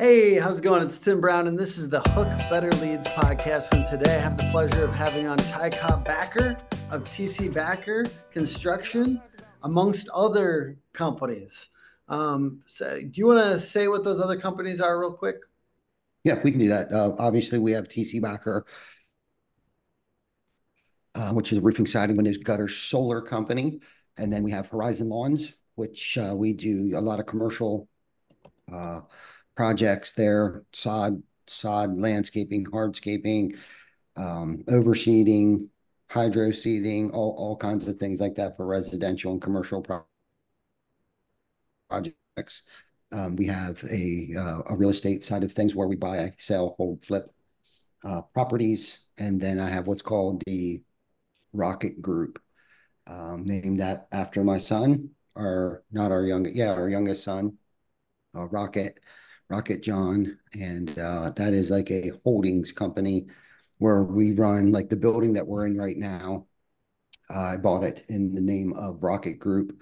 Hey, how's it going? It's Tim Brown, and this is the Hook Better Leads podcast. And today I have the pleasure of having on Ty Cobb Backer of TC Backer Construction, amongst other companies. Um, so do you want to say what those other companies are, real quick? Yeah, we can do that. Uh, obviously, we have TC Backer, uh, which is a roofing, siding, windows, gutter, solar company, and then we have Horizon Lawns, which uh, we do a lot of commercial uh, projects there, sod, sod landscaping, hardscaping, um, overseeding, hydro seeding, all, all kinds of things like that for residential and commercial pro projects. Um, we have a, uh, a real estate side of things where we buy, sell, hold, flip uh, properties. And then I have what's called the Rocket Group, um, named that after my son, or not our youngest, yeah, our youngest son, uh, Rocket. Rocket John, and uh, that is like a holdings company where we run like the building that we're in right now. Uh, I bought it in the name of Rocket Group,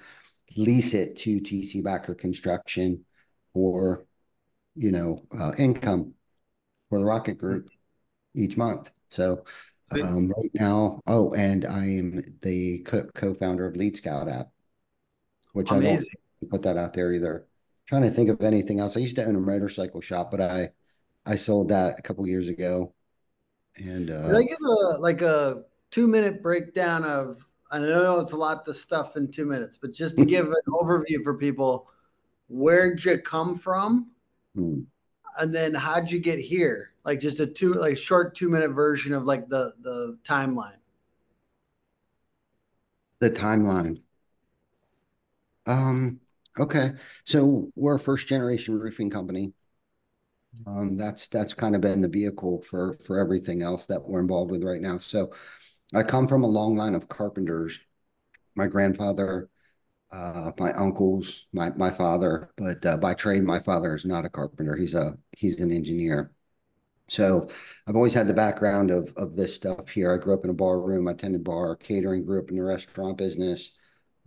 lease it to TC Backer Construction for, you know, uh, income for the Rocket Group each month. So um, right now, oh, and I am the co- founder of Lead Scout app, which Amazing. I don't put that out there either trying to think of anything else. I used to own a motorcycle shop, but I I sold that a couple years ago. And uh, Did I give a like a two minute breakdown of I know it's a lot to stuff in two minutes, but just to give an overview for people, where'd you come from? Hmm. And then how'd you get here? Like just a two like short two minute version of like the the timeline. The timeline. Um Okay. So we're a first generation roofing company. Um, that's that's kind of been the vehicle for for everything else that we're involved with right now. So I come from a long line of carpenters. My grandfather, uh, my uncles, my my father, but uh, by trade, my father is not a carpenter. He's a he's an engineer. So I've always had the background of of this stuff here. I grew up in a bar room. I attended bar, catering, grew up in the restaurant business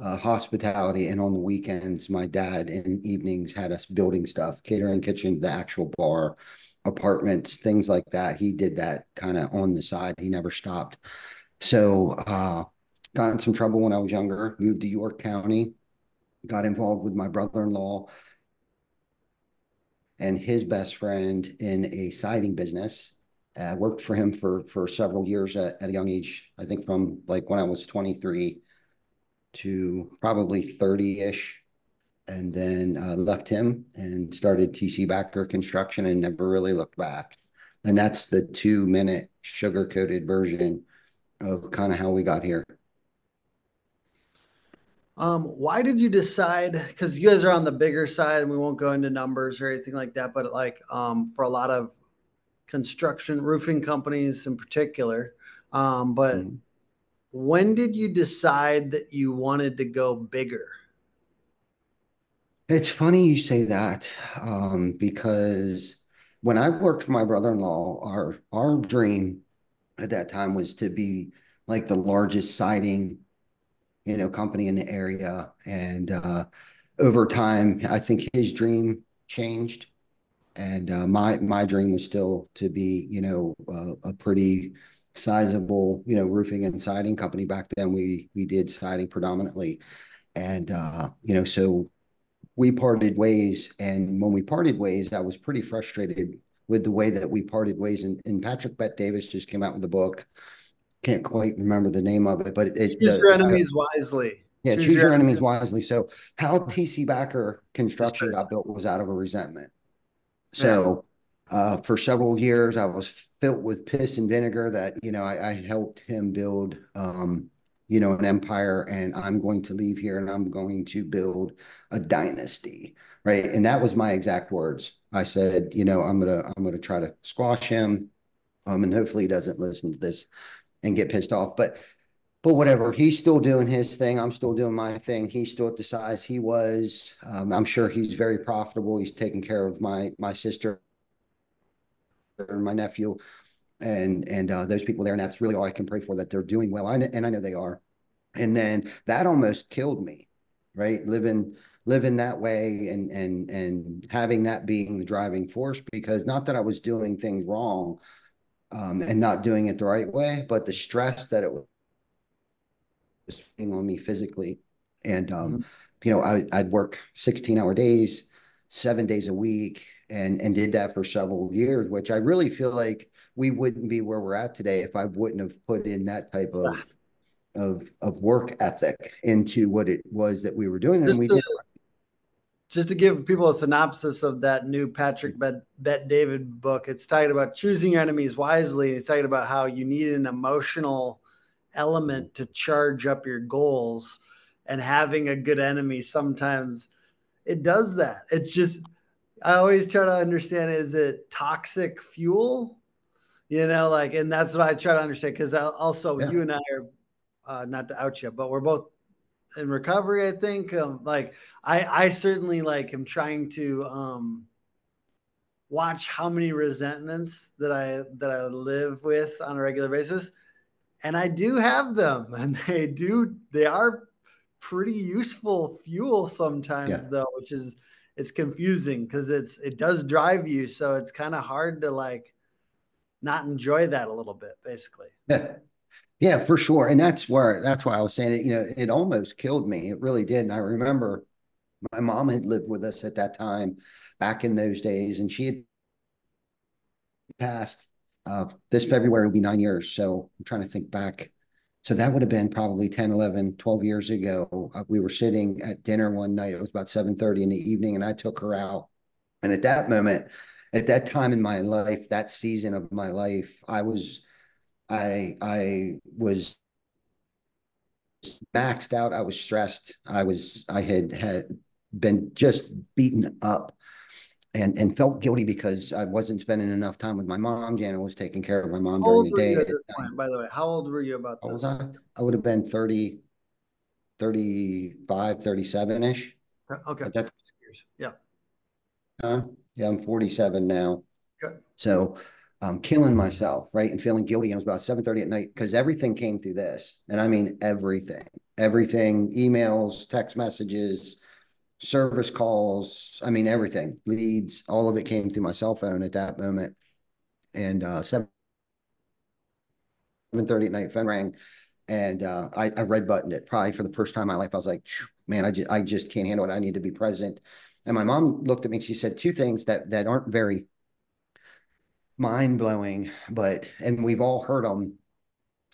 uh, hospitality, and on the weekends, my dad in evenings had us building stuff, catering kitchen, the actual bar, apartments, things like that. He did that kind of on the side. He never stopped. So, uh, got in some trouble when I was younger. Moved to York County, got involved with my brother-in-law and his best friend in a siding business. Uh, worked for him for for several years at, at a young age. I think from like when I was 23 to probably 30 ish, and then uh, left him and started TC Backer Construction and never really looked back. And that's the two minute sugar coated version of kind of how we got here. Um, why did you decide? Because you guys are on the bigger side, and we won't go into numbers or anything like that. But like um, for a lot of construction roofing companies in particular, um, but mm-hmm when did you decide that you wanted to go bigger? It's funny you say that um, because when I worked for my brother-in-law, our our dream at that time was to be like the largest siding, you know, company in the area. And uh, over time, I think his dream changed, and uh, my my dream was still to be, you know, uh, a pretty sizable, you know, roofing and siding company. Back then, we we did siding predominantly, and uh, you know, so we parted ways. And when we parted ways, I was pretty frustrated with the way that we parted ways. And, and Patrick Bet-David just came out with a book. Can't quite remember the name of it, but it's choose the, your enemies wisely. Yeah, choose, choose your, your enemies, enemies wisely. So how TC Backer construction got built was out of a resentment. So uh, for several years, I was filled with piss and vinegar that, you know, I, I helped him build, um, you know, an empire and I'm going to leave here and I'm going to build a dynasty. Right. And that was my exact words. I said, you know, I'm to, I'm to try to squash him. Um, and hopefully he doesn't listen to this and get pissed off, but, but whatever, he's still doing his thing. I'm still doing my thing. He's still at the size he was. Um, I'm sure he's very profitable. He's taking care of my, my sister and my nephew and and uh, those people there. And that's really all I can pray for that they're doing well. I, and I know they are. And then that almost killed me, right? Living living that way and and and having that being the driving force because not that I was doing things wrong um, and not doing it the right way, but the stress that it was being on me physically. And um, mm-hmm. you know, I, I'd work 16 hour days, seven days a week, and and did that for several years, which I really feel like we wouldn't be where we're at today if I wouldn't have put in that type of of of work ethic into what it was that we were doing. Just and we to, did. Just to give people a synopsis of that new Patrick Bet, Bet David book, it's talking about choosing your enemies wisely. And it's talking about how you need an emotional element to charge up your goals, and having a good enemy sometimes it does that. It's just I always try to understand: is it toxic fuel? You know, like, and that's what I try to understand because also yeah. you and I are uh, not to out you, but we're both in recovery. I think um, like I I certainly like am trying to um, watch how many resentments that I that I live with on a regular basis, and I do have them, and they do they are pretty useful fuel sometimes yeah. though, which is it's confusing because it's it does drive you, so it's kind of hard to like not enjoy that a little bit, basically. Yeah. Yeah, for sure. And that's where that's why I was saying it, you know, it almost killed me. It really did. And I remember my mom had lived with us at that time back in those days, and she had passed uh, this February will be nine years. So I'm trying to think back. So that would have been probably 10, 11, 12 years ago. Uh, we were sitting at dinner one night. It was about 7:30 in the evening, and I took her out. And at that moment, at that time in my life, that season of my life, I was I I was maxed out. I was stressed. I was I had had been just beaten up and and felt guilty because I wasn't spending enough time with my mom. Janet was taking care of my mom how during the day. point, by the way, how old were you about this? I? I would have been 30, 35, 37 ish. Okay. Yeah. Uh, yeah, I'm 47 now. Good. So um, killing myself, right, and feeling guilty. And it was about seven thirty at night because everything came through this, and I mean everything, everything, emails, text messages, service calls. I mean everything, leads, all of it came through my cell phone at that moment. And uh, seven thirty at night, phone rang, and uh, I, I red buttoned it. Probably for the first time in my life, I was like, man, I just I just can't handle it. I need to be present. And my mom looked at me and she said two things that that aren't very mind blowing, but and we've all heard them.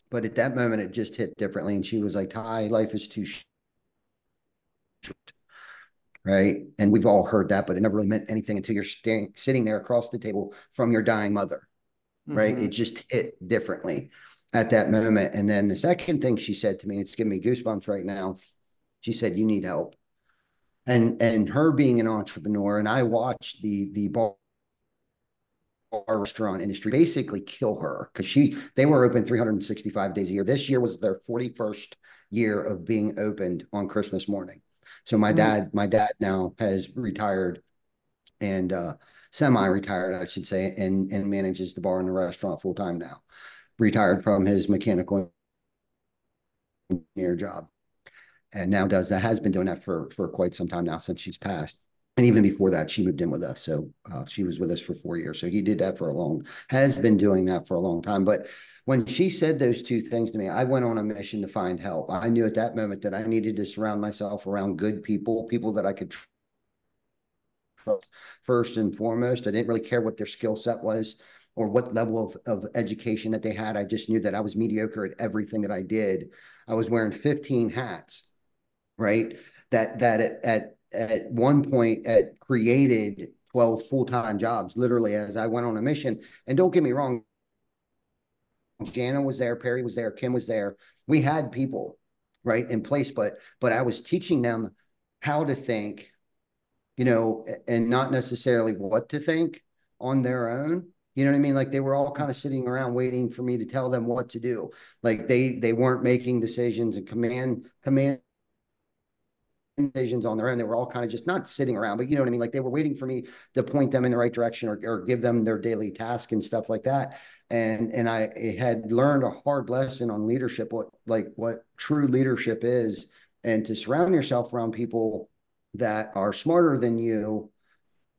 But at that moment, it just hit differently. And she was like, "Ty, life is too short." Right. And we've all heard that, but it never really meant anything until you're staying, sitting there across the table from your dying mother. Right. Mm-hmm. It just hit differently at that moment. And then the second thing she said to me, it's giving me goosebumps right now. She said, You need help. And and her being an entrepreneur, and I watched the the ball bar restaurant industry basically kill her because she they were open 365 days a year. This year was their 41st year of being opened on Christmas morning. So my mm-hmm. dad, my dad now has retired and uh, semi-retired, I should say, and and manages the bar and the restaurant full time now. Retired from his mechanical engineer job, and now does that. Has been doing that for for quite some time now since she's passed and even before that, she moved in with us. So uh, she was with us for four years. So he did that for a long, has been doing that for a long time. But when she said those two things to me, I went on a mission to find help. I knew at that moment that I needed to surround myself around good people, people that I could trust first and foremost. I didn't really care what their skill set was or what level of, of education that they had. I just knew that I was mediocre at everything that I did. I was wearing 15 hats, right? That that at, at at one point at created 12 full-time jobs literally as I went on a mission. And don't get me wrong, Jana was there, Perry was there, Kim was there. We had people right in place, but but I was teaching them how to think, you know, and not necessarily what to think on their own. You know what I mean? Like they were all kind of sitting around waiting for me to tell them what to do. Like they they weren't making decisions and command command decisions on their own. They were all kind of just not sitting around, but you know what I mean? Like they were waiting for me to point them in the right direction or, or give them their daily task and stuff like that. And, and I had learned a hard lesson on leadership, what, like what true leadership is and to surround yourself around people that are smarter than you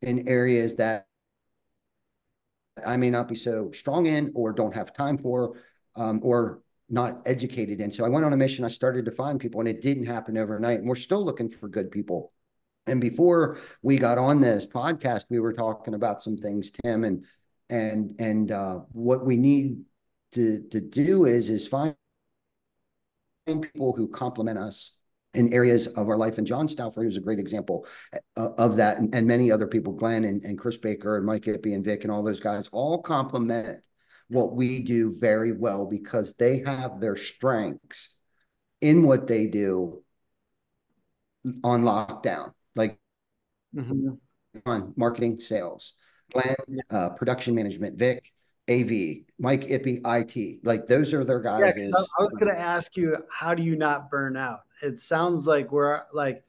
in areas that I may not be so strong in or don't have time for um, or not educated in. So I went on a mission. I started to find people, and it didn't happen overnight. And we're still looking for good people. And before we got on this podcast, we were talking about some things, Tim, and and and uh, what we need to to do is is find people who complement us in areas of our life. And John Stauffer is a great example uh, of that, and, and, many other people, Glenn and, and Chris Baker and Mike Ippy and Vic and all those guys, all complement what we do very well because they have their strengths in what they do on lockdown, like mm-hmm. on marketing, sales, Glenn, uh, production management, Vic, AV, Mike Ippy, IT. Like those are their guys. Yeah, I was going to ask you, how do you not burn out? It sounds like we're like,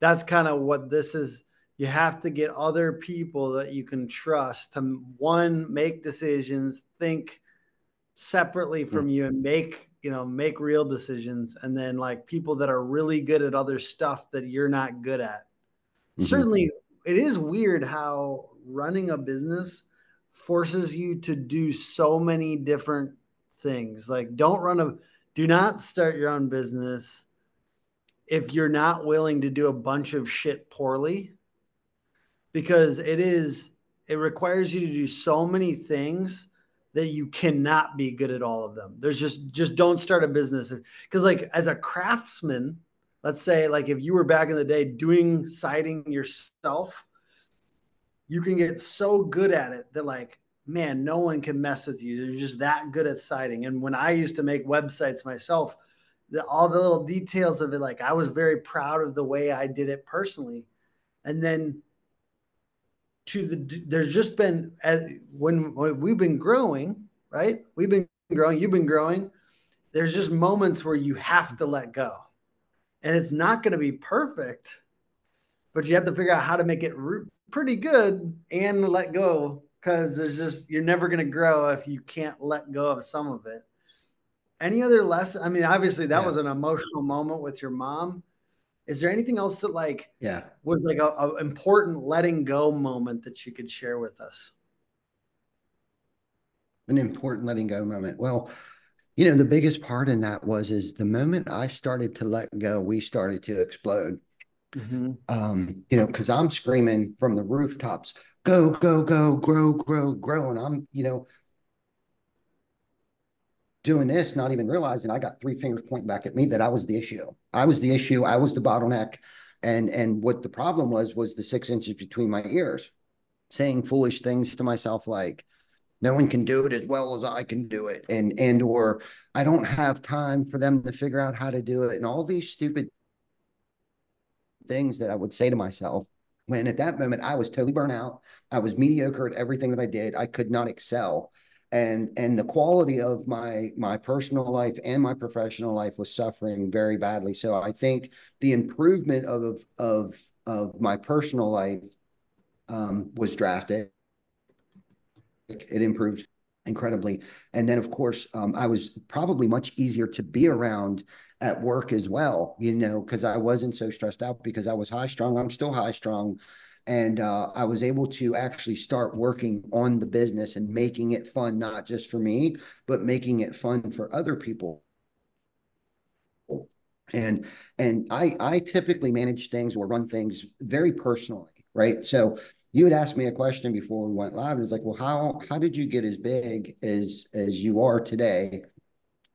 that's kind of what this is. You have to get other people that you can trust to one, make decisions, think separately from mm-hmm. you and make, you know, make real decisions. And then like people that are really good at other stuff that you're not good at. Mm-hmm. Certainly it is weird how running a business – forces you to do so many different things. Like, don't run a, do not start your own business if you're not willing to do a bunch of shit poorly because it is, it requires you to do so many things that you cannot be good at all of them. There's just, just don't start a business. Cause like as a craftsman, let's say like if you were back in the day doing siding yourself, you can get so good at it that like man no one can mess with you you're just that good at siding and when i used to make websites myself the, all the little details of it like i was very proud of the way i did it personally and then to the there's just been as, when, when we've been growing right we've been growing you've been growing there's just moments where you have to let go and it's not going to be perfect but you have to figure out how to make it pretty good and let go because there's just you're never going to grow if you can't let go of some of it. Any other lesson? I mean, obviously that yeah. was an emotional moment with your mom. Is there anything else that like yeah was like a, a important letting go moment that you could share with us? An important letting go moment. Well, you know, the biggest part in that was is the moment I started to let go, we started to explode. Mm-hmm. Um, you know, because I'm screaming from the rooftops, go, go, go, grow, grow, grow. And I'm, you know, doing this, not even realizing I got three fingers pointing back at me that I was the issue. I was the issue. I was the bottleneck. And and what the problem was was the six inches between my ears, saying foolish things to myself like, no one can do it as well as I can do it. And and or I don't have time for them to figure out how to do it. And all these stupid things that I would say to myself when at that moment I was totally burnt out. I was mediocre at everything that I did. I could not excel. And and the quality of my my personal life and my professional life was suffering very badly. So I think the improvement of of of my personal life um, was drastic. It improved incredibly. And then, of course, um, I was probably much easier to be around at work as well, you know, because I wasn't so stressed out because I was high strung. I'm still high strung. And uh, I was able to actually start working on the business and making it fun, not just for me, but making it fun for other people. And and I I typically manage things or run things very personally, right? So you had asked me a question before we went live. And it's like, well, how how did you get as big as as you are today?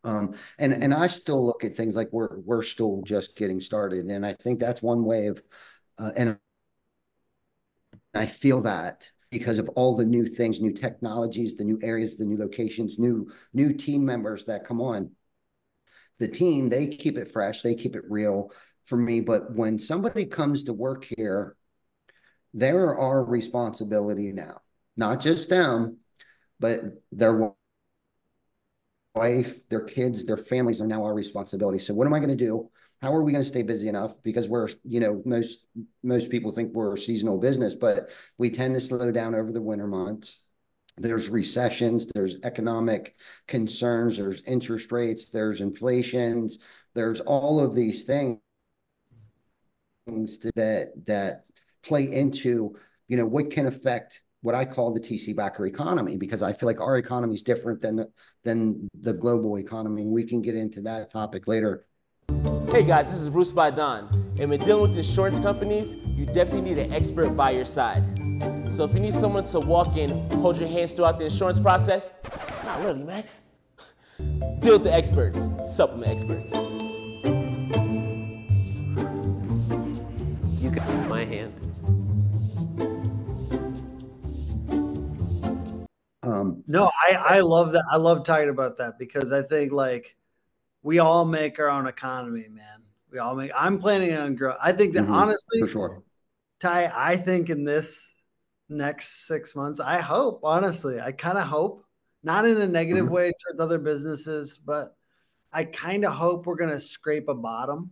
Um, and and I still look at things like we're we're still just getting started, and I think that's one way of, uh, and I feel that because of all the new things, new technologies, the new areas, the new locations, new new team members that come on. The team they keep it fresh, they keep it real for me. But when somebody comes to work here they're our responsibility now, not just them, but their wife, their kids, their families are now our responsibility. So what am I going to do? How are we going to stay busy enough? Because we're, you know, most most people think we're a seasonal business, but we tend to slow down over the winter months. There's recessions, there's economic concerns, there's interest rates, there's inflations, there's all of these things that that play into you know what can affect what I call the TC backer economy because I feel like our economy is different than than the global economy. We can get into that topic later. Hey guys, this is Bruce Badon. And when dealing with insurance companies, you definitely need an expert by your side. So if you need someone to walk in, hold your hands throughout the insurance process, not really, Max. Build the experts, supplement experts. You can hold my hand. Um, no, I, I love that. I love talking about that because I think like we all make our own economy, man. We all make. I'm planning on grow. I think that mm-hmm, honestly, for sure, Ty. I think in this next six months, I hope honestly, I kind of hope, not in a negative mm-hmm. way towards other businesses, but I kind of hope we're going to scrape a bottom.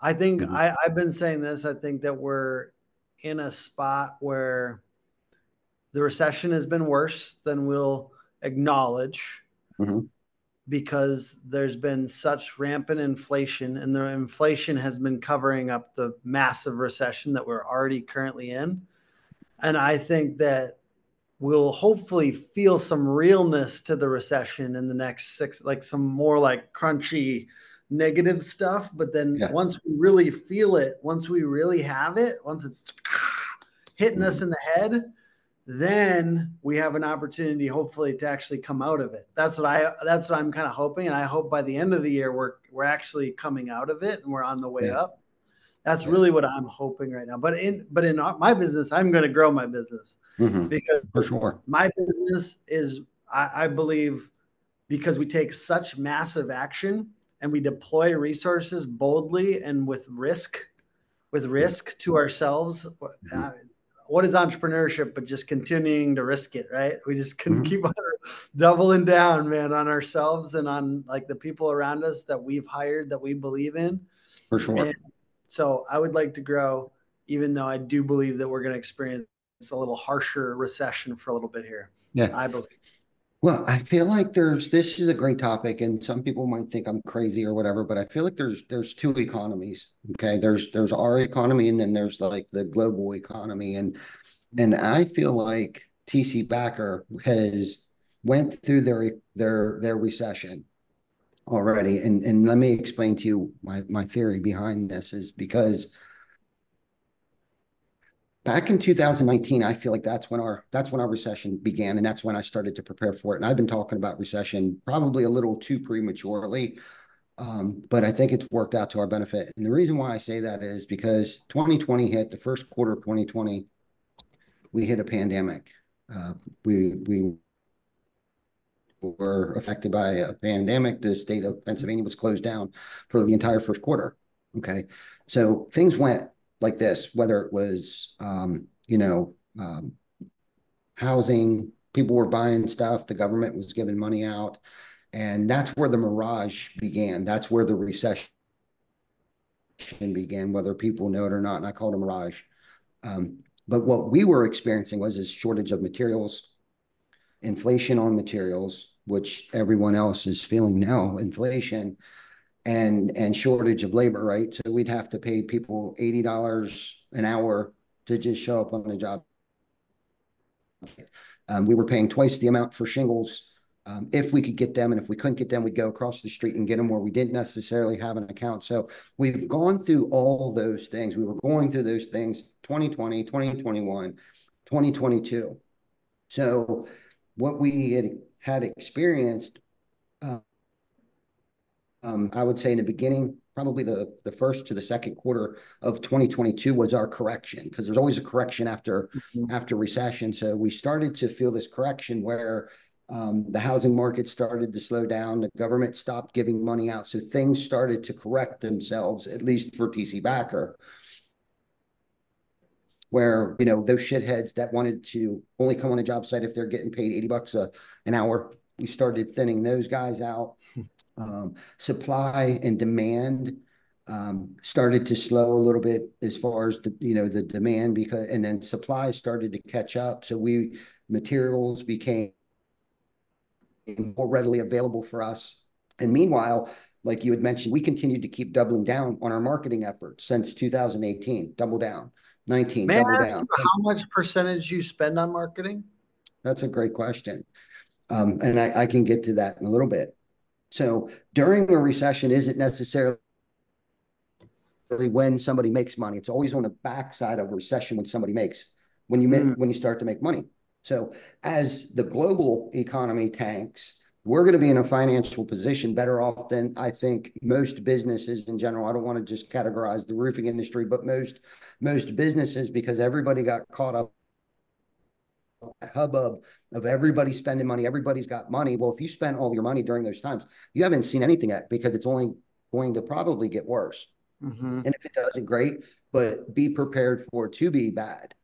I think mm-hmm. I, I've been saying this. I think that we're in a spot where the recession has been worse than we'll acknowledge. Mm-hmm because there's been such rampant inflation and the inflation has been covering up the massive recession that we're already currently in. And I think that we'll hopefully feel some realness to the recession in the next six, like some more like crunchy negative stuff. But then yeah. once we really feel it, once we really have it, once it's hitting mm-hmm. us in the head, then we have an opportunity hopefully to actually come out of it that's what i that's what i'm kind of hoping and i hope by the end of the year we're we're actually coming out of it and we're on the way yeah. up that's yeah. really what i'm hoping right now but in but in my business i'm going to grow my business mm-hmm. because for sure my business is I, I believe because we take such massive action and we deploy resources boldly and with risk with risk to ourselves mm-hmm. What is entrepreneurship but just continuing to risk it right? We just can mm-hmm. keep on doubling down man on ourselves and on like the people around us that we've hired that we believe in. For sure. And so i would like to grow even though i do believe that we're going to experience a little harsher recession for a little bit here yeah. I believe well, I feel like there's this is a great topic, and some people might think I'm crazy or whatever, but I feel like there's there's two economies. Okay, there's there's our economy, and then there's like the global economy, and and I feel like TC Backer has went through their their their recession already, and and let me explain to you my my theory behind this is because back in 2019 i feel like that's when our that's when our recession began and that's when i started to prepare for it. And i've been talking about recession probably a little too prematurely um, but i think it's worked out to our benefit. And the reason why i say that is because 2020 hit the first quarter of 2020 we hit a pandemic. Uh, we we were affected by a pandemic. The state of pennsylvania was closed down for the entire first quarter okay? So things went like this, whether it was, um, you know, um, housing, people were buying stuff, the government was giving money out. And that's where the mirage began. That's where the recession began, whether people know it or not. And I called it a mirage. Um, but what we were experiencing was a shortage of materials, inflation on materials, which everyone else is feeling now, inflation and and shortage of labor, right? So we'd have to pay people eighty dollars an hour to just show up on the job. Um, we were paying twice the amount for shingles um, if we could get them, and if we couldn't get them, we'd go across the street and get them where we didn't necessarily have an account. So we've gone through all those things. We were going through those things 2020, 2021, 2022. So what we had, had experienced uh, I would say in the beginning, probably the, the first to the second quarter of 2022 was our correction because there's always a correction after mm-hmm. after recession. So we started to feel this correction where um, the housing market started to slow down. The government stopped giving money out. So things started to correct themselves, at least for TC Backer. Where, you know, those shitheads that wanted to only come on a job site if they're getting paid 80 bucks a, an hour, we started thinning those guys out. Um, supply and demand um, started to slow a little bit as far as the, you know, the demand because, and then supply started to catch up. So we, materials became more readily available for us. And meanwhile, like you had mentioned, we continued to keep doubling down on our marketing efforts since 2018. Double down. 19. May double I ask down. how much percentage you spend on marketing? That's a great question. Um, and I, I can get to that in a little bit. So during a recession isn't necessarily when somebody makes money. It's always on the backside of a recession when somebody makes when you mm. when you start to make money. So as the global economy tanks, we're going to be in a financial position better off than I think most businesses in general. I don't want to just categorize the roofing industry, but most most businesses because everybody got caught up hubbub of everybody spending money. Everybody's got money. Well, if you spend all your money during those times, you haven't seen anything yet because it's only going to probably get worse. Mm-hmm. And if it doesn't, great, but be prepared for it to be bad.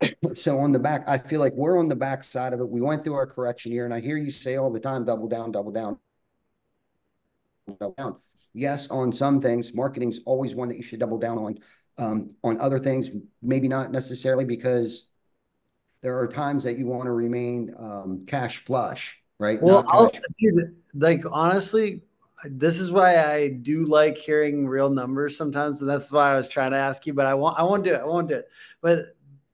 so on the back, I feel like we're on the back side of it. We went through our correction year, and I hear you say all the time, double down, double down, double down. Yes, on some things, marketing's always one that you should double down on. Um, on other things, maybe not necessarily because there are times that you want to remain um, cash flush, right? Well, I'll, dude, like honestly, this is why I do like hearing real numbers sometimes. And that's why I was trying to ask you, but I won't, I won't do it. I won't do it. But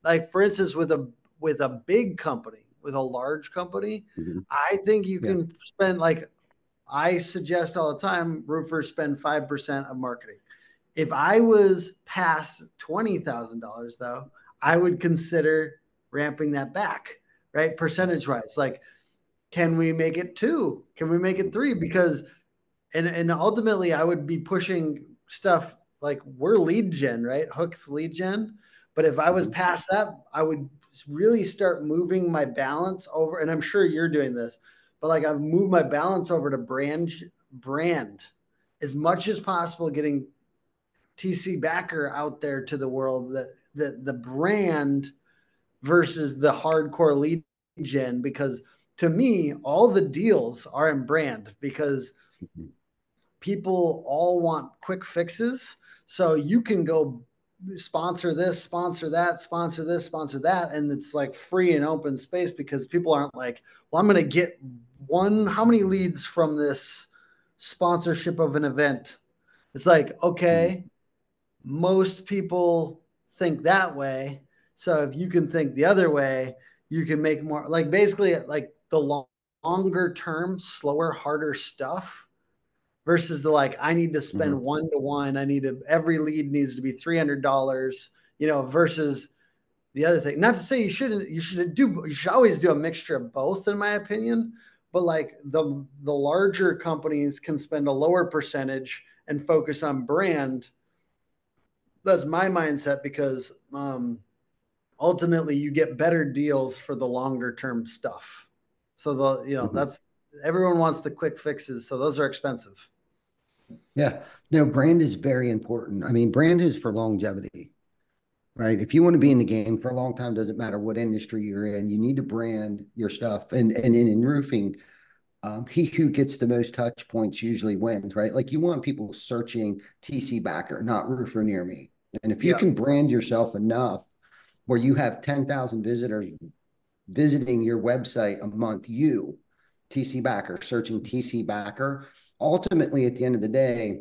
like, for instance, with a, with a big company, with a large company, mm-hmm. I think you can yeah. spend like, I suggest all the time, roofers spend 5% of marketing. If I was past $20,000 though, I would consider ramping that back, right? Percentage wise, like, can we make it two? Can we make it three? Because and and ultimately I would be pushing stuff like we're lead gen, right? Hooks lead gen. But if I was mm-hmm. past that, I would really start moving my balance over. And I'm sure you're doing this, but like I've moved my balance over to brand brand as much as possible, getting TC backer out there to the world, the the the brand versus the hardcore lead gen, because to me, all the deals are in brand because mm-hmm people all want quick fixes. So you can go sponsor this, sponsor that, sponsor this, sponsor that. And it's like free and open space because people aren't like, well, I'm going to get one, how many leads from this sponsorship of an event? It's like, okay, most people think that way. So if you can think the other way, you can make more like basically like the long, longer term, slower, harder stuff versus the like I need to spend mm-hmm. one to one. I need to every lead needs to be three hundred dollars. You know, versus the other thing. Not to say you shouldn't. You should do. You should always do a mixture of both, in my opinion. But like the the larger companies can spend a lower percentage and focus on brand. That's my mindset because um, ultimately you get better deals for the longer term stuff. So the you know mm-hmm. that's everyone wants the quick fixes, so those are expensive. Yeah. No, brand is very important. I mean, brand is for longevity, right? If you want to be in the game for a long time, doesn't matter what industry you're in, you need to brand your stuff. And and in, in roofing, um, he who gets the most touch points usually wins, right? Like you want people searching TC backer, not roofer near me. And if you yeah. can brand yourself enough where you have 10,000 visitors visiting your website a month, you, TC backer, searching TC backer, ultimately at the end of the day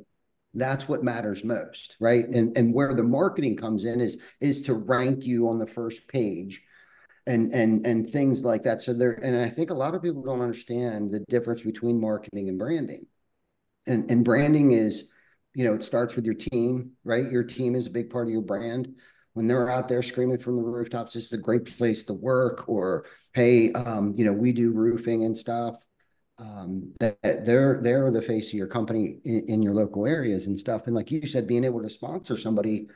that's what matters most right? And and where the marketing comes in is is to rank you on the first page and and and things like that. So there and i think a lot of people don't understand the difference between marketing and branding. And and branding is you know it starts with your team right? Your team is a big part of your brand when they're out there screaming from the rooftops this is a great place to work or hey um, you know we do roofing and stuff um, that, they're they're the face of your company in, in, your local areas and stuff. And like you said, being able to sponsor somebody,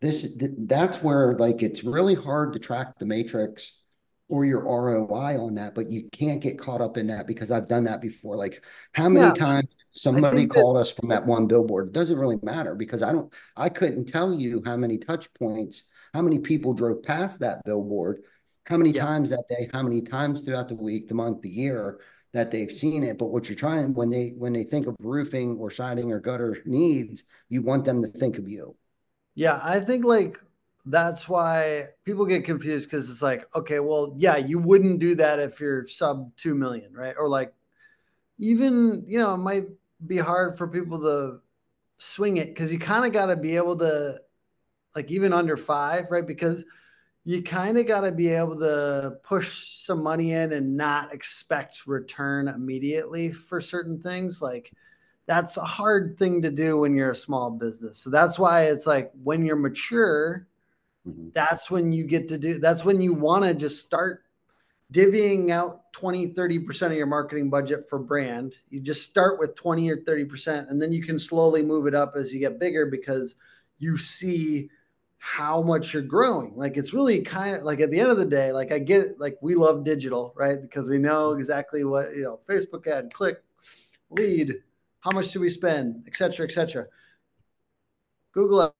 this that's where like it's really hard to track the matrix or your ROI on that, but you can't get caught up in that because I've done that before. Like how many yeah. times somebody called that, us from that one billboard? It doesn't really matter because I don't I couldn't tell you how many touch points, how many people drove past that billboard, how many yeah. times that day, how many times throughout the week, the month, the year that they've seen it. But what you're trying when they when they think of roofing or siding or gutter needs, you want them to think of you. Yeah, I think like that's why people get confused because it's like, okay, well, yeah, you wouldn't do that if you're sub two million, right? Or like even, you know, it might be hard for people to swing it because you kind of got to be able to, like, even under five, right? Because you kind of got to be able to push some money in and not expect return immediately for certain things. Like, that's a hard thing to do when you're a small business. So that's why it's like when you're mature, mm-hmm. that's when you get to do that's when you want to just start divvying out 20 30% of your marketing budget for brand. You just start with 20 or 30% and then you can slowly move it up as you get bigger because you see how much you're growing. Like it's really kind of like at the end of the day like i get it like we love digital right? Because we know exactly what you know facebook ad click lead how much do we spend etc etc google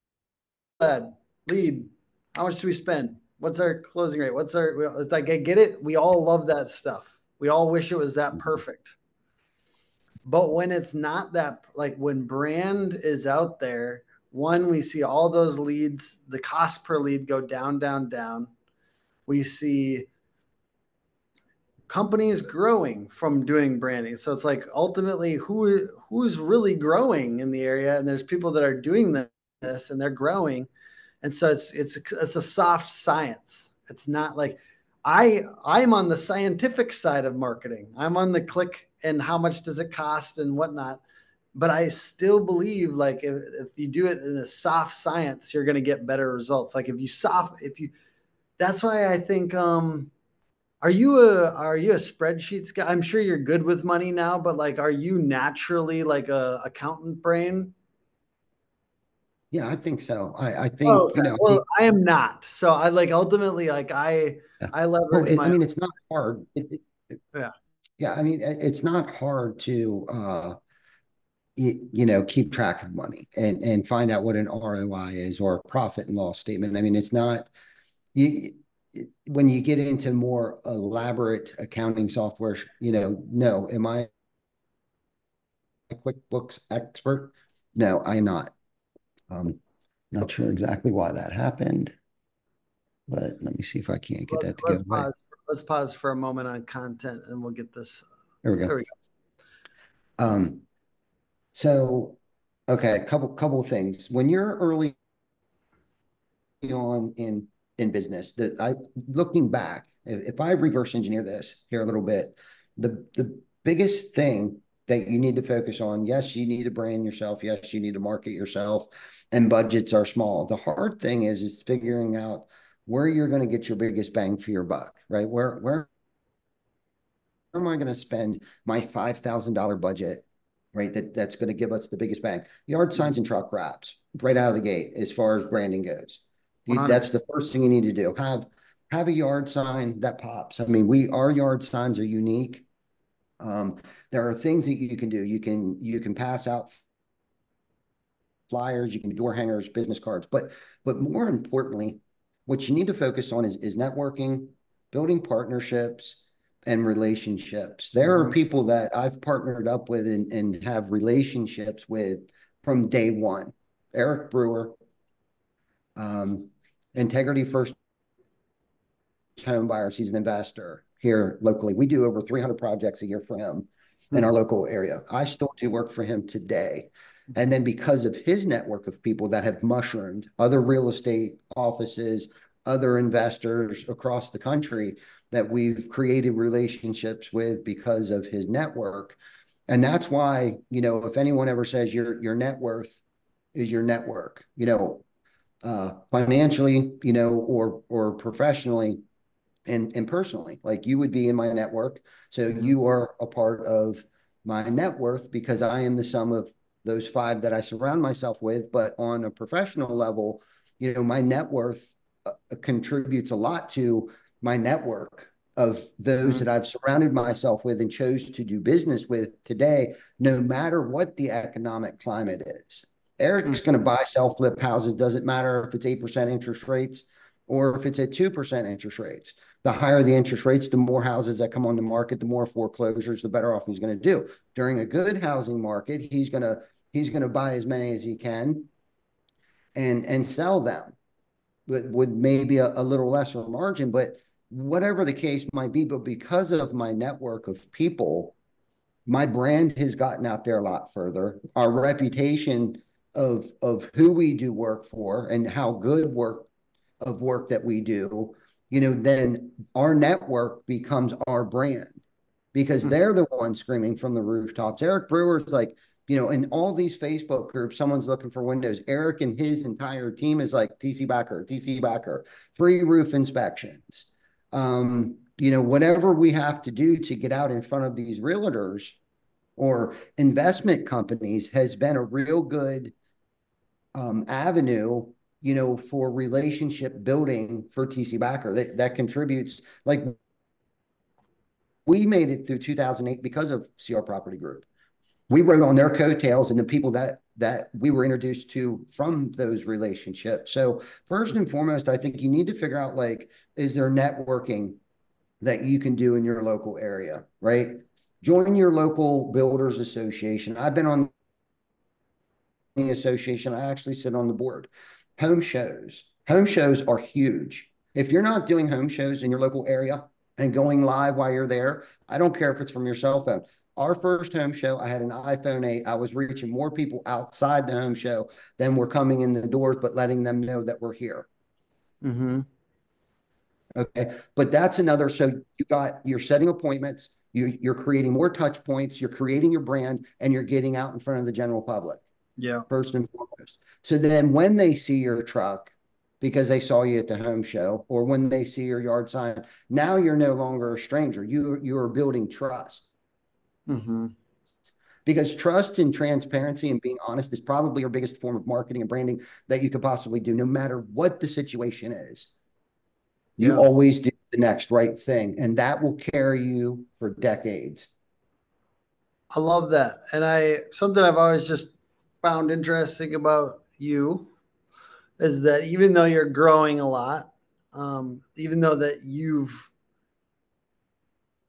ad lead how much do we spend what's our closing rate? What's our, it's like, I get it. We all love that stuff. We all wish it was that perfect. But when it's not that, like when brand is out there, one, we see all those leads, the cost per lead go down, down, down. We see companies growing from doing branding. So it's like ultimately who who's really growing in the area, and there's people that are doing this and they're growing and so it's it's it's a soft science. It's not like i i'm on the scientific side of marketing. I'm on the click and how much does it cost and whatnot. But i still believe like if, if you do it in a soft science you're going to get better results. Like if you soft if you that's why i think um are you a are you a spreadsheets guy? I'm sure you're good with money now but like are you naturally like a accountant brain yeah, I think so. I, I think oh, you know. Well, I am not. So I like ultimately like I yeah. I leverage. Well, it, I mean, it's not hard. It, it, yeah. Yeah, I mean, it's not hard to uh, you, you know keep track of money and and find out what an ROI is or a profit and loss statement. I mean, it's not you when you get into more elaborate accounting software. You know, no, am I a QuickBooks expert? No, I'm not. Um, not sure exactly why that happened, but let me see if I can't get let's, that let's pause, let's pause for a moment on content and we'll get this. There we go. There we go. Um, so, okay, a couple couple things. When you're early on in in business, that I looking back, if I reverse engineer this here a little bit, the the biggest thing that you need to focus on. Yes, you need to brand yourself. Yes, you need to market yourself and budgets are small. The hard thing is is figuring out where you're going to get your biggest bang for your buck, right? Where where where am I going to spend my five thousand dollar budget, right? That that's going to give us the biggest bang. Yard signs and truck wraps right out of the gate as far as branding goes. You, that's the first thing you need to do. Have have a yard sign that pops. I mean, we our yard signs are unique. Um, there are things that you can do. You can you can pass out flyers, you can do door hangers, business cards. But but more importantly, what you need to focus on is, is networking, building partnerships, and relationships. There are mm-hmm. people that I've partnered up with and, and have relationships with from day one. Eric Brewer, um, Integrity First Home Buyers, he's an investor here locally. We do over 300 projects a year for him in our hmm. local area. I still do work for him today. And then because of his network of people that have mushroomed, other real estate offices, other investors across the country that we've created relationships with because of his network. And that's why, you know, if anyone ever says your your net worth is your network, you know, uh, financially, you know, or or professionally and and personally, like you would be in my network. So you are a part of my net worth because I am the sum of those five that I surround myself with. But on a professional level, you know, my net worth uh, contributes a lot to my network of those mm-hmm. that I've surrounded myself with and chose to do business with today, no matter what the economic climate is. Eric's mm-hmm. going to buy sell flip houses. Doesn't matter if it's 8% interest rates or if it's at 2% interest rates. The higher the interest rates, the more houses that come on the market, the more foreclosures, the better off he's going to do. During a good housing market, he's going to he's going to buy as many as he can and and sell them with, with maybe a, a little lesser margin but whatever the case might be but because of my network of people my brand has gotten out there a lot further. Our reputation of of who we do work for and how good work of work that we do, you know, then our network becomes our brand because mm-hmm. they're the ones screaming from the rooftops. Eric Brewer's like, you know, in all these Facebook groups, someone's looking for windows. Eric and his entire team is like TC Backer, TC Backer, free roof inspections. Um, you know, whatever we have to do to get out in front of these realtors or investment companies has been a real good um, avenue, you know, for relationship building for TC Backer that, that contributes. Like we made it through 2008 because of CR Property Group. We rode on their coattails and the people that that we were introduced to from those relationships. So first and foremost, I think you need to figure out like, is there networking that you can do in your local area, right? Join your local builders association. I've been on the association. I actually sit on the board. Home shows. Home shows are huge. If you're not doing home shows in your local area and going live while you're there, I don't care if it's from your cell phone. Our first home show, I had an iPhone 8. I was reaching more people outside the home show than were coming in the doors, but letting them know that we're here. Mm-hmm. Okay. But that's another. So you got, you're setting appointments, you, you're creating more touch points, you're creating your brand, and you're getting out in front of the general public. Yeah. First and foremost. So then when they see your truck, because they saw you at the home show, or when they see your yard sign, now you're no longer a stranger. You you are building trust. Mm-hmm. Because trust and transparency and being honest is probably your biggest form of marketing and branding that you could possibly do, no matter what the situation is. You yeah. always do the next right thing, and that will carry you for decades. I love that. And I something I've always just found interesting about you is that even though you're growing a lot, um, even though that you've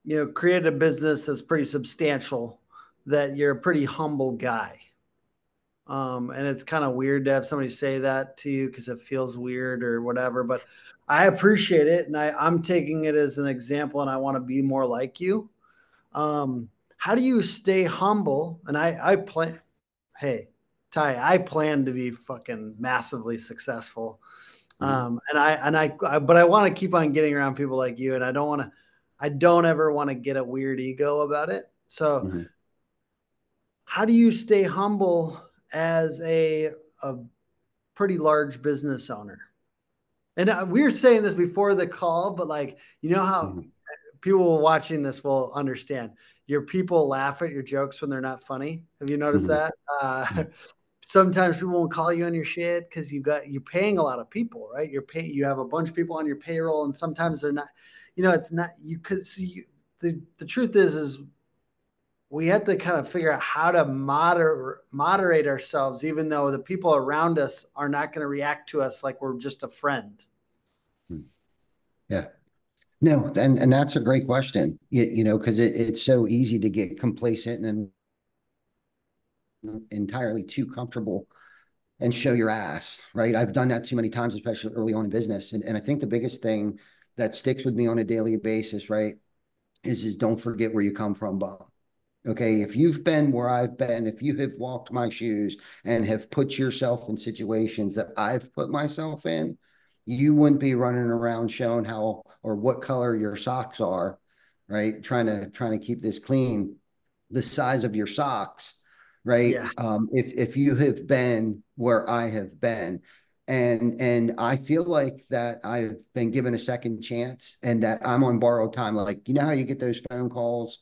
you know created a business that's pretty substantial, that you're a pretty humble guy. Um, and it's kind of weird to have somebody say that to you because it feels weird or whatever. But I appreciate it, and I, I'm taking it as an example, and I want to be more like you. Um, how do you stay humble? And I, I plan. Hey, Ty, I plan to be fucking massively successful. Mm-hmm. Um, and I and I, I but I want to keep on getting around people like you, and I don't want to. I don't ever want to get a weird ego about it. So, mm-hmm. how do you stay humble as a a pretty large business owner? and uh, we were saying this before the call, but like, you know how mm-hmm. people watching this will understand your people laugh at your jokes when they're not funny. Have you noticed mm-hmm. that? Uh, mm-hmm. Sometimes people won't call you on your shit because you've got you're paying a lot of people, right? You're paying you have a bunch of people on your payroll, and sometimes they're not. You know, it's not you could see. The the truth is is we have to kind of figure out how to moder- moderate ourselves, even though the people around us are not going to react to us like we're just a friend. Hmm. Yeah. No, and and that's a great question. You, you know, because it, it's so easy to get complacent and entirely too comfortable and show your ass, right? I've done that too many times, especially early on in business. And, and I think the biggest thing that sticks with me on a daily basis, right, is is don't forget where you come from, Bob. Okay, if you've been where I've been, if you have walked my shoes and have put yourself in situations that I've put myself in, you wouldn't be running around showing how or what color your socks are, right? Trying to trying to keep this clean, the size of your socks, right? Yeah. Um, if if you have been where I have been, and and I feel like that I've been given a second chance, and that I'm on borrowed time. Like you know how you get those phone calls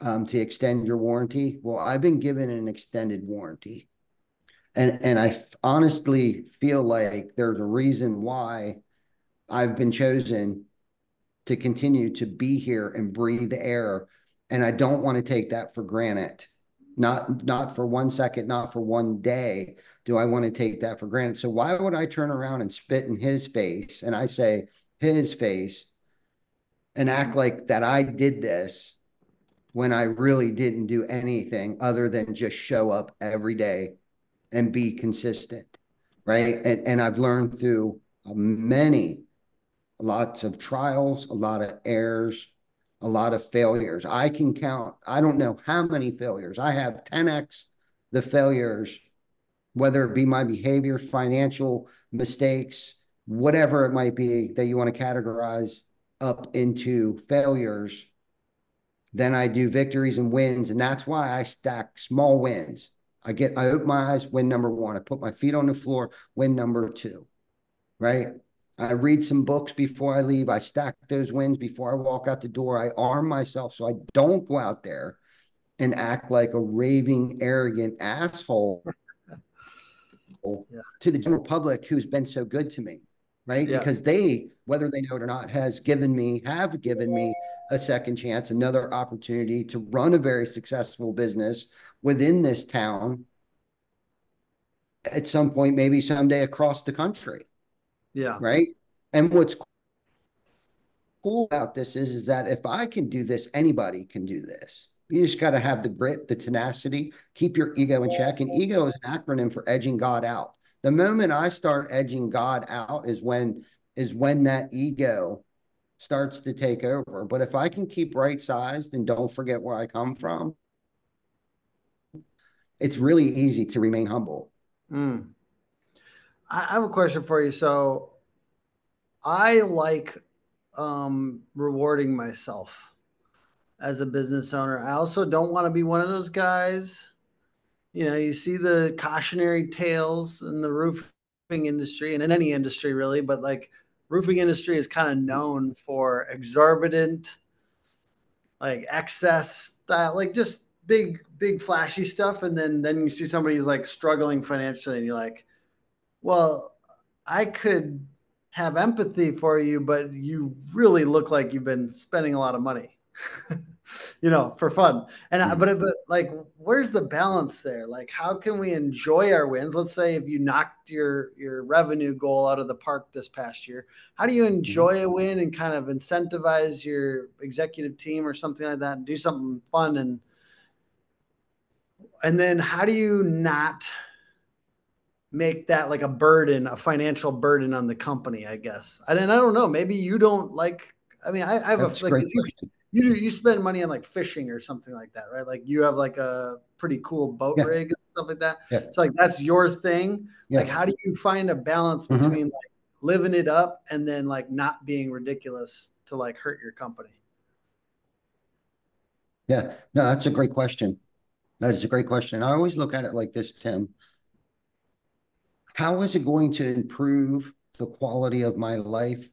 um, to extend your warranty. Well, I've been given an extended warranty and and I honestly feel like there's a reason why I've been chosen to continue to be here and breathe air and I don't want to take that for granted not not for one second not for one day do I want to take that for granted so why would I turn around and spit in his face and I say his face and act like that I did this when I really didn't do anything other than just show up every day and be consistent, right? And, and I've learned through uh, many, lots of trials, a lot of errors, a lot of failures. I can count, I don't know how many failures. I have 10x the failures, whether it be my behavior, financial mistakes, whatever it might be that you want to categorize up into failures than I do victories and wins. And that's why I stack small wins. I get, I open my eyes, win number one. I put my feet on the floor, win number two, right? I read some books before I leave. I stack those wins before I walk out the door. I arm myself so I don't go out there and act like a raving, arrogant asshole yeah. to the general public who's been so good to me, right? Yeah. Because they, whether they know it or not, has given me, have given me a second chance, another opportunity to run a very successful business within this town at some point, maybe someday across the country. Yeah. Right. And what's cool about this is, is that if I can do this, anybody can do this. You just got to have the grit, the tenacity, keep your ego in check. And ego is an acronym for edging God out. The moment I start edging God out is when is when that ego starts to take over. But if I can keep right sized and don't forget where I come from, it's really easy to remain humble. Mm. I have a question for you. So I like um, rewarding myself as a business owner. I also don't want to be one of those guys. You know, you see the cautionary tales in the roofing industry and in any industry really, but like roofing industry is kind of known for exorbitant, like excess style, like just big, big flashy stuff. And then then you see somebody who's like struggling financially, and you're like, well, I could have empathy for you, but you really look like you've been spending a lot of money. you know, for fun. And mm-hmm. but but like, where's the balance there? Like, how can we enjoy our wins? Let's say if you knocked your your revenue goal out of the park this past year, how do you mm-hmm. enjoy mm-hmm. a win and kind of incentivize your executive team or something like that, and do something fun and and then how do you not make that like a burden, a financial burden on the company? I guess. And I don't know. Maybe you don't like. I mean, I, I have That's a like you do you spend money on like fishing or something like that, right? Like you have like a pretty cool boat yeah. rig and stuff like that. Yeah. So like that's your thing. Yeah. Like how do you find a balance mm-hmm. between like living it up and then like not being ridiculous to like hurt your company? Yeah, no, that's a great question. That is a great question. I always look at it like this, Tim. How is it going to improve the quality of my life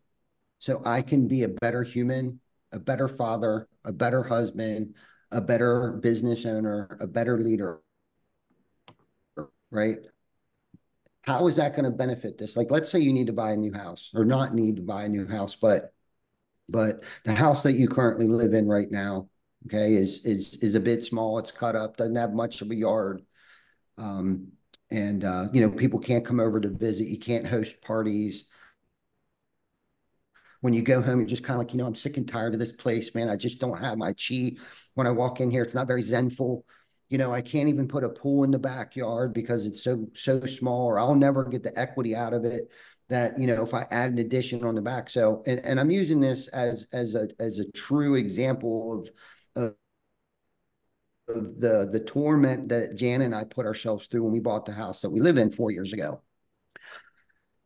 so I can be a better human a better father, a better husband, a better business owner, a better leader, right? How is that going to benefit this? Like, let's say you need to buy a new house or not need to buy a new house, but but the house that you currently live in right now, okay, is is is a bit small. It's cut up, doesn't have much of a yard. Um, and uh, you know, people can't come over to visit. You can't host parties when you go home, you're just kind of like, you know, I'm sick and tired of this place, man. I just don't have my chi when I walk in here. It's not very zenful. You know, I can't even put a pool in the backyard because it's so so small, or I'll never get the equity out of it that you know if I add an addition on the back. So, and, and I'm using this as as a as a true example of, the the torment that Jan and I put ourselves through when we bought the house that we live in four years ago.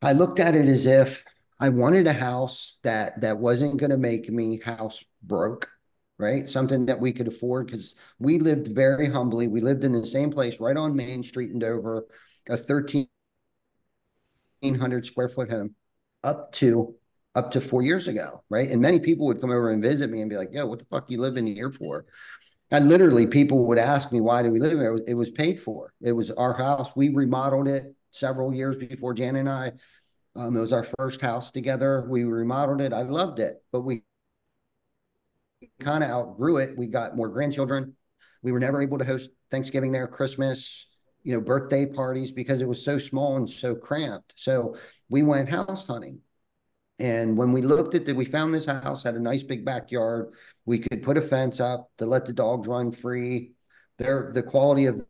I looked at it as if I wanted a house that that wasn't going to make me house broke, right? Something that we could afford because we lived very humbly. We lived in the same place right on Main Street in Dover, a 1300 square foot home up to up to four years ago, right? And many people would come over and visit me and be like, "Yo, what the fuck you living here for?" And literally, people would ask me, "Why do we live here?" It was, it was paid for. It was our house. We remodeled it several years before Jan and I um, it was our first house together. We remodeled it. I loved it, but we kind of outgrew it. We got more grandchildren. We were never able to host Thanksgiving there, Christmas, you know, birthday parties because it was so small and so cramped. So we went house hunting. And when we looked at it, we found this house had a nice big backyard. We could put a fence up to let the dogs run free. There, the quality of the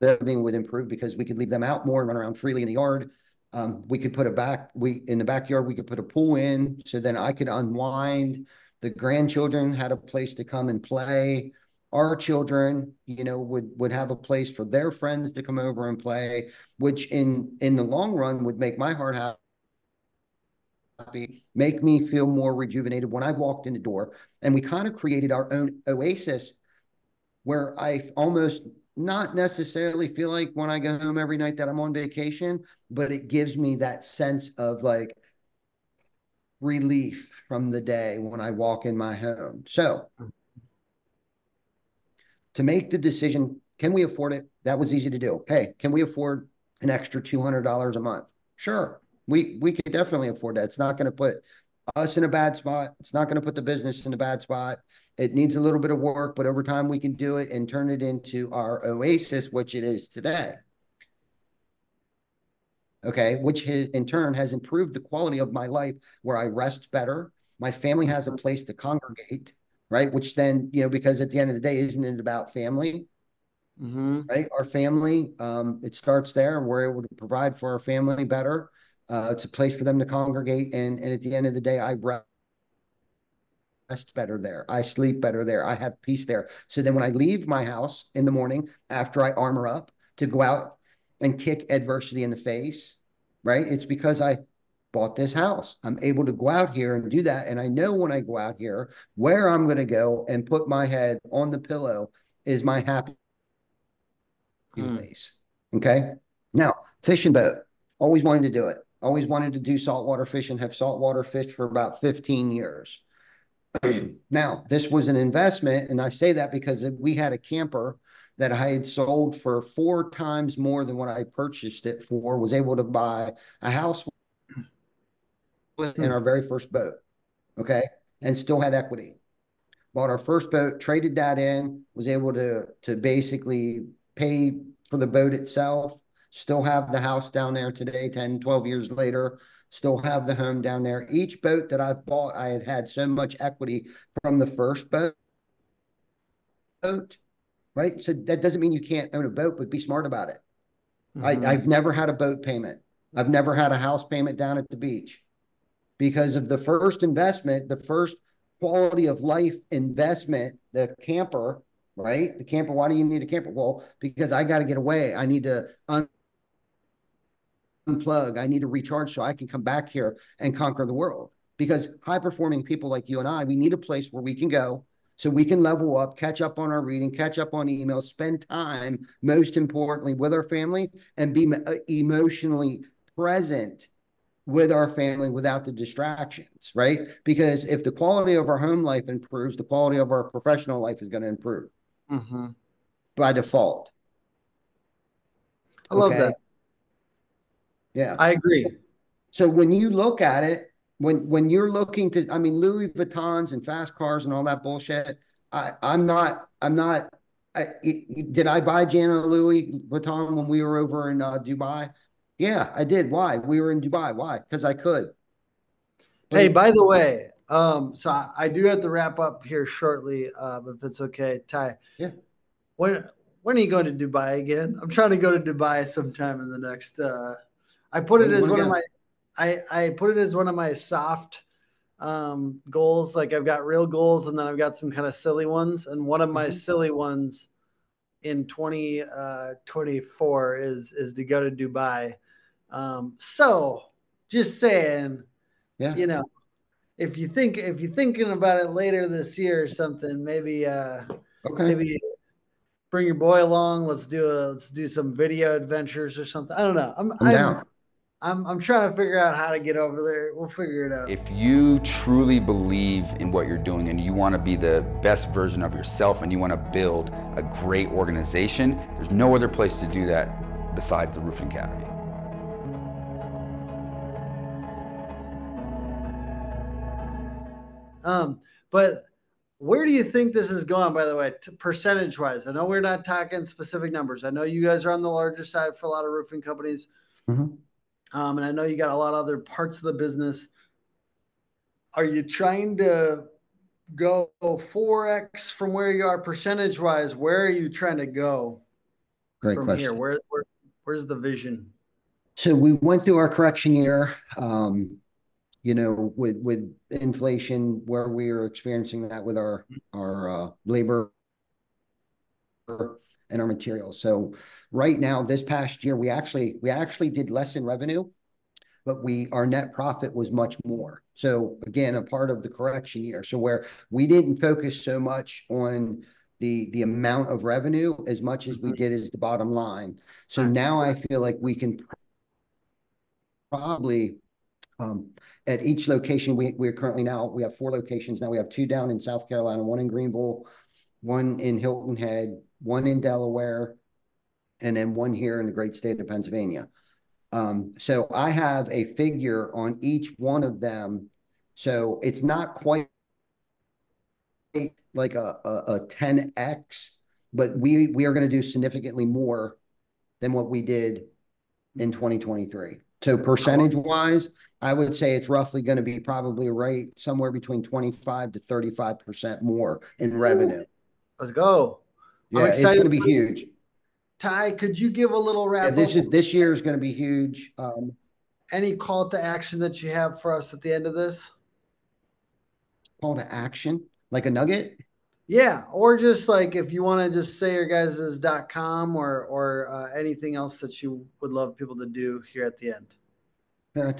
living would improve because we could leave them out more and run around freely in the yard. Um, we could put a back we in the backyard. We could put a pool in, so then I could unwind The grandchildren had a place to come and play. Our children, you know, would would have a place for their friends to come over and play, which in in the long run would make my heart happy, make me feel more rejuvenated when I walked in the door. And we kind of created our own oasis where I almost not necessarily feel like when I go home every night that I'm on vacation, but it gives me that sense of like relief from the day when I walk in my home. So to make the decision, can we afford it? That was easy to do. Hey, can we afford an extra $200 a month? Sure. We we could definitely afford that. It's not going to put us in a bad spot. It's not going to put the business in a bad spot. It needs a little bit of work, but over time we can do it and turn it into our oasis, which it is today. Okay, which in turn has improved the quality of my life where I rest better. My family has a place to congregate, right? Which then, you know, because at the end of the day, isn't it about family? Mm-hmm. Right? Our family, um, it starts there. We're able to provide for our family better. Uh, it's a place for them to congregate. And, and at the end of the day, I rest better there. I sleep better there. I have peace there. So then when I leave my house in the morning after I armor up to go out and kick adversity in the face, right? It's because I bought this house. I'm able to go out here and do that. And I know when I go out here where I'm going to go and put my head on the pillow is my happy hmm. place. Okay. Now, fishing boat. Always wanted to do it. Always wanted to do saltwater fishing, have saltwater fish for about 15 years. now, this was an investment, and I say that because we had a camper that I had sold for four times more than what I purchased it for, was able to buy a house in our very first boat. Okay. And still had equity. Bought our first boat, traded that in, was able to to basically pay for the boat itself, still have the house down there today, 10, 12 years later still have the home down there. Each boat that I've bought, I had had so much equity from the first boat. boat Right. So that doesn't mean you can't own a boat, but be smart about it. Mm-hmm. I, I've never had a boat payment. I've never had a house payment down at the beach because of the first investment, the first quality of life investment, the camper, right? The camper, why do you need a camper? Well, because I got to get away. I need to un- unplug. I need to recharge so I can come back here and conquer the world. Because high performing people like you and I, we need a place where we can go so we can level up, catch up on our reading, catch up on emails, spend time, most importantly, with our family and be uh, emotionally present with our family without the distractions, right? Because if the quality of our home life improves, the quality of our professional life is going to improve mm-hmm. by default. I love okay? that. Yeah. I agree. So when you look at it, when when you're looking to, I mean, Louis Vuittons and fast cars and all that bullshit, I, I'm not, I'm not. I, it, did I buy Jan a Louis Vuitton when we were over in uh, Dubai? Yeah, I did. Why? We were in Dubai. Why? Because I could. But hey, by the way, um, so I, I, do have to wrap up here shortly, uh, if it's okay, Ty. Yeah. When when are you going to Dubai again? I'm trying to go to Dubai sometime in the next uh, I put it as one of my I, I put it as one of my soft um, goals. Like I've got real goals and then I've got some kind of silly ones. And one of my mm-hmm. silly ones in 2024 uh, is is to go to Dubai. Um, so just saying, yeah, you know, if you think if you're thinking about it later this year or something, maybe uh okay. maybe bring your boy along. Let's do a let's do some video adventures or something. I don't know. I'm, I'm down. I'm, I'm trying to figure out how to get over there. We'll figure it out. If you truly believe in what you're doing and you want to be the best version of yourself and you want to build a great organization, there's no other place to do that besides the Roofing Academy. Um, but where do you think this is going, by the way, percentage wise? I know we're not talking specific numbers. I know you guys are on the larger side for a lot of roofing companies. Mm-hmm. Um, and I know you got a lot of other parts of the business. Are you trying to go 4x from where you are percentage wise? Where are you trying to go Great from question. here? Where, where, where's the vision? So we went through our correction year. Um, you know, with with inflation, where we are experiencing that with our our uh, labor and our materials. So right now, this past year, we actually we actually did less in revenue, but we our net profit was much more. So again, a part of the correction year. So where we didn't focus so much on the the amount of revenue as much as we mm-hmm. did as the bottom line. So now I feel like we can probably um, at each location we we're currently now we have four locations now we have two down in South Carolina, one in Greenville, one in Hilton Head, one in Delaware, and then one here in the great state of Pennsylvania. Um, so I have a figure on each one of them. So it's not quite like a, a, a 10x, but we we are going to do significantly more than what we did in 2023. So percentage wise, I would say it's roughly going to be probably right somewhere between 25 to 35% more in revenue. Let's go. Yeah, it's going to be huge. Ty, could you give a little wrap? Yeah, this is this year is going to be huge. Um, Any call to action that you have for us at the end of this? Call to action, like a nugget. Yeah, or just like if you want to just say your guys' dot com or or uh, anything else that you would love people to do here at the end.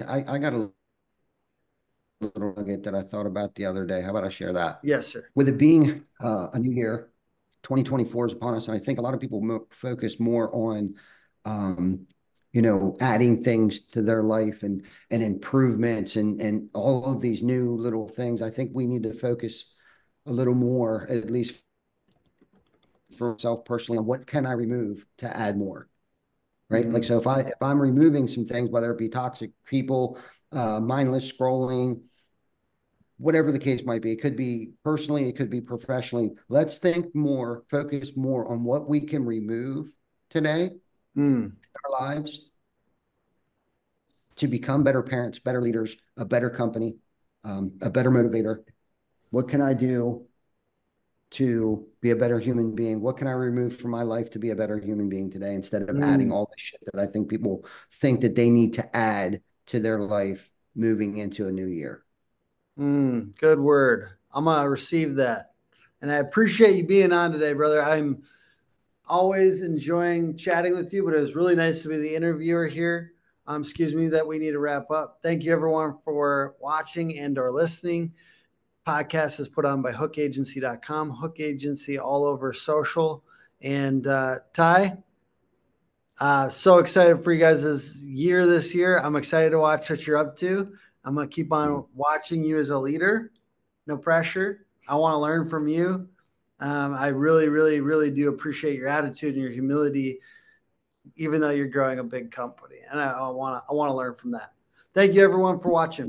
I, I got a little nugget that I thought about the other day. How about I share that? Yes, sir. With it being uh, a new year, 2024 is upon us, and I think a lot of people mo- focus more on, um, you know, adding things to their life and and improvements and and all of these new little things. I think we need to focus a little more, at least for myself personally, on what can I remove to add more, right? Mm-hmm. Like so, if I if I'm removing some things, whether it be toxic people, uh, mindless scrolling, whatever the case might be, it could be personally, it could be professionally. Let's think more, focus more on what we can remove today mm. in our lives to become better parents, better leaders, a better company, um, a better motivator, what can I do to be a better human being? What can I remove from my life to be a better human being today instead of mm. adding all the shit that I think people think that they need to add to their life moving into a new year? Mm, good word. I'm to receive that. And I appreciate you being on today, brother. I'm always enjoying chatting with you, but it was really nice to be the interviewer here. Um, excuse me that we need to wrap up. Thank you everyone for watching and or listening podcast is put on by hookagency.com, Hook Agency all over social. And uh, Ty, uh, so excited for you guys this year this year. I'm excited to watch what you're up to. I'm going to keep on watching you as a leader. No pressure. I want to learn from you. Um, I really, really, really do appreciate your attitude and your humility, even though you're growing a big company. And I want to, I want to learn from that. Thank you, everyone, for watching.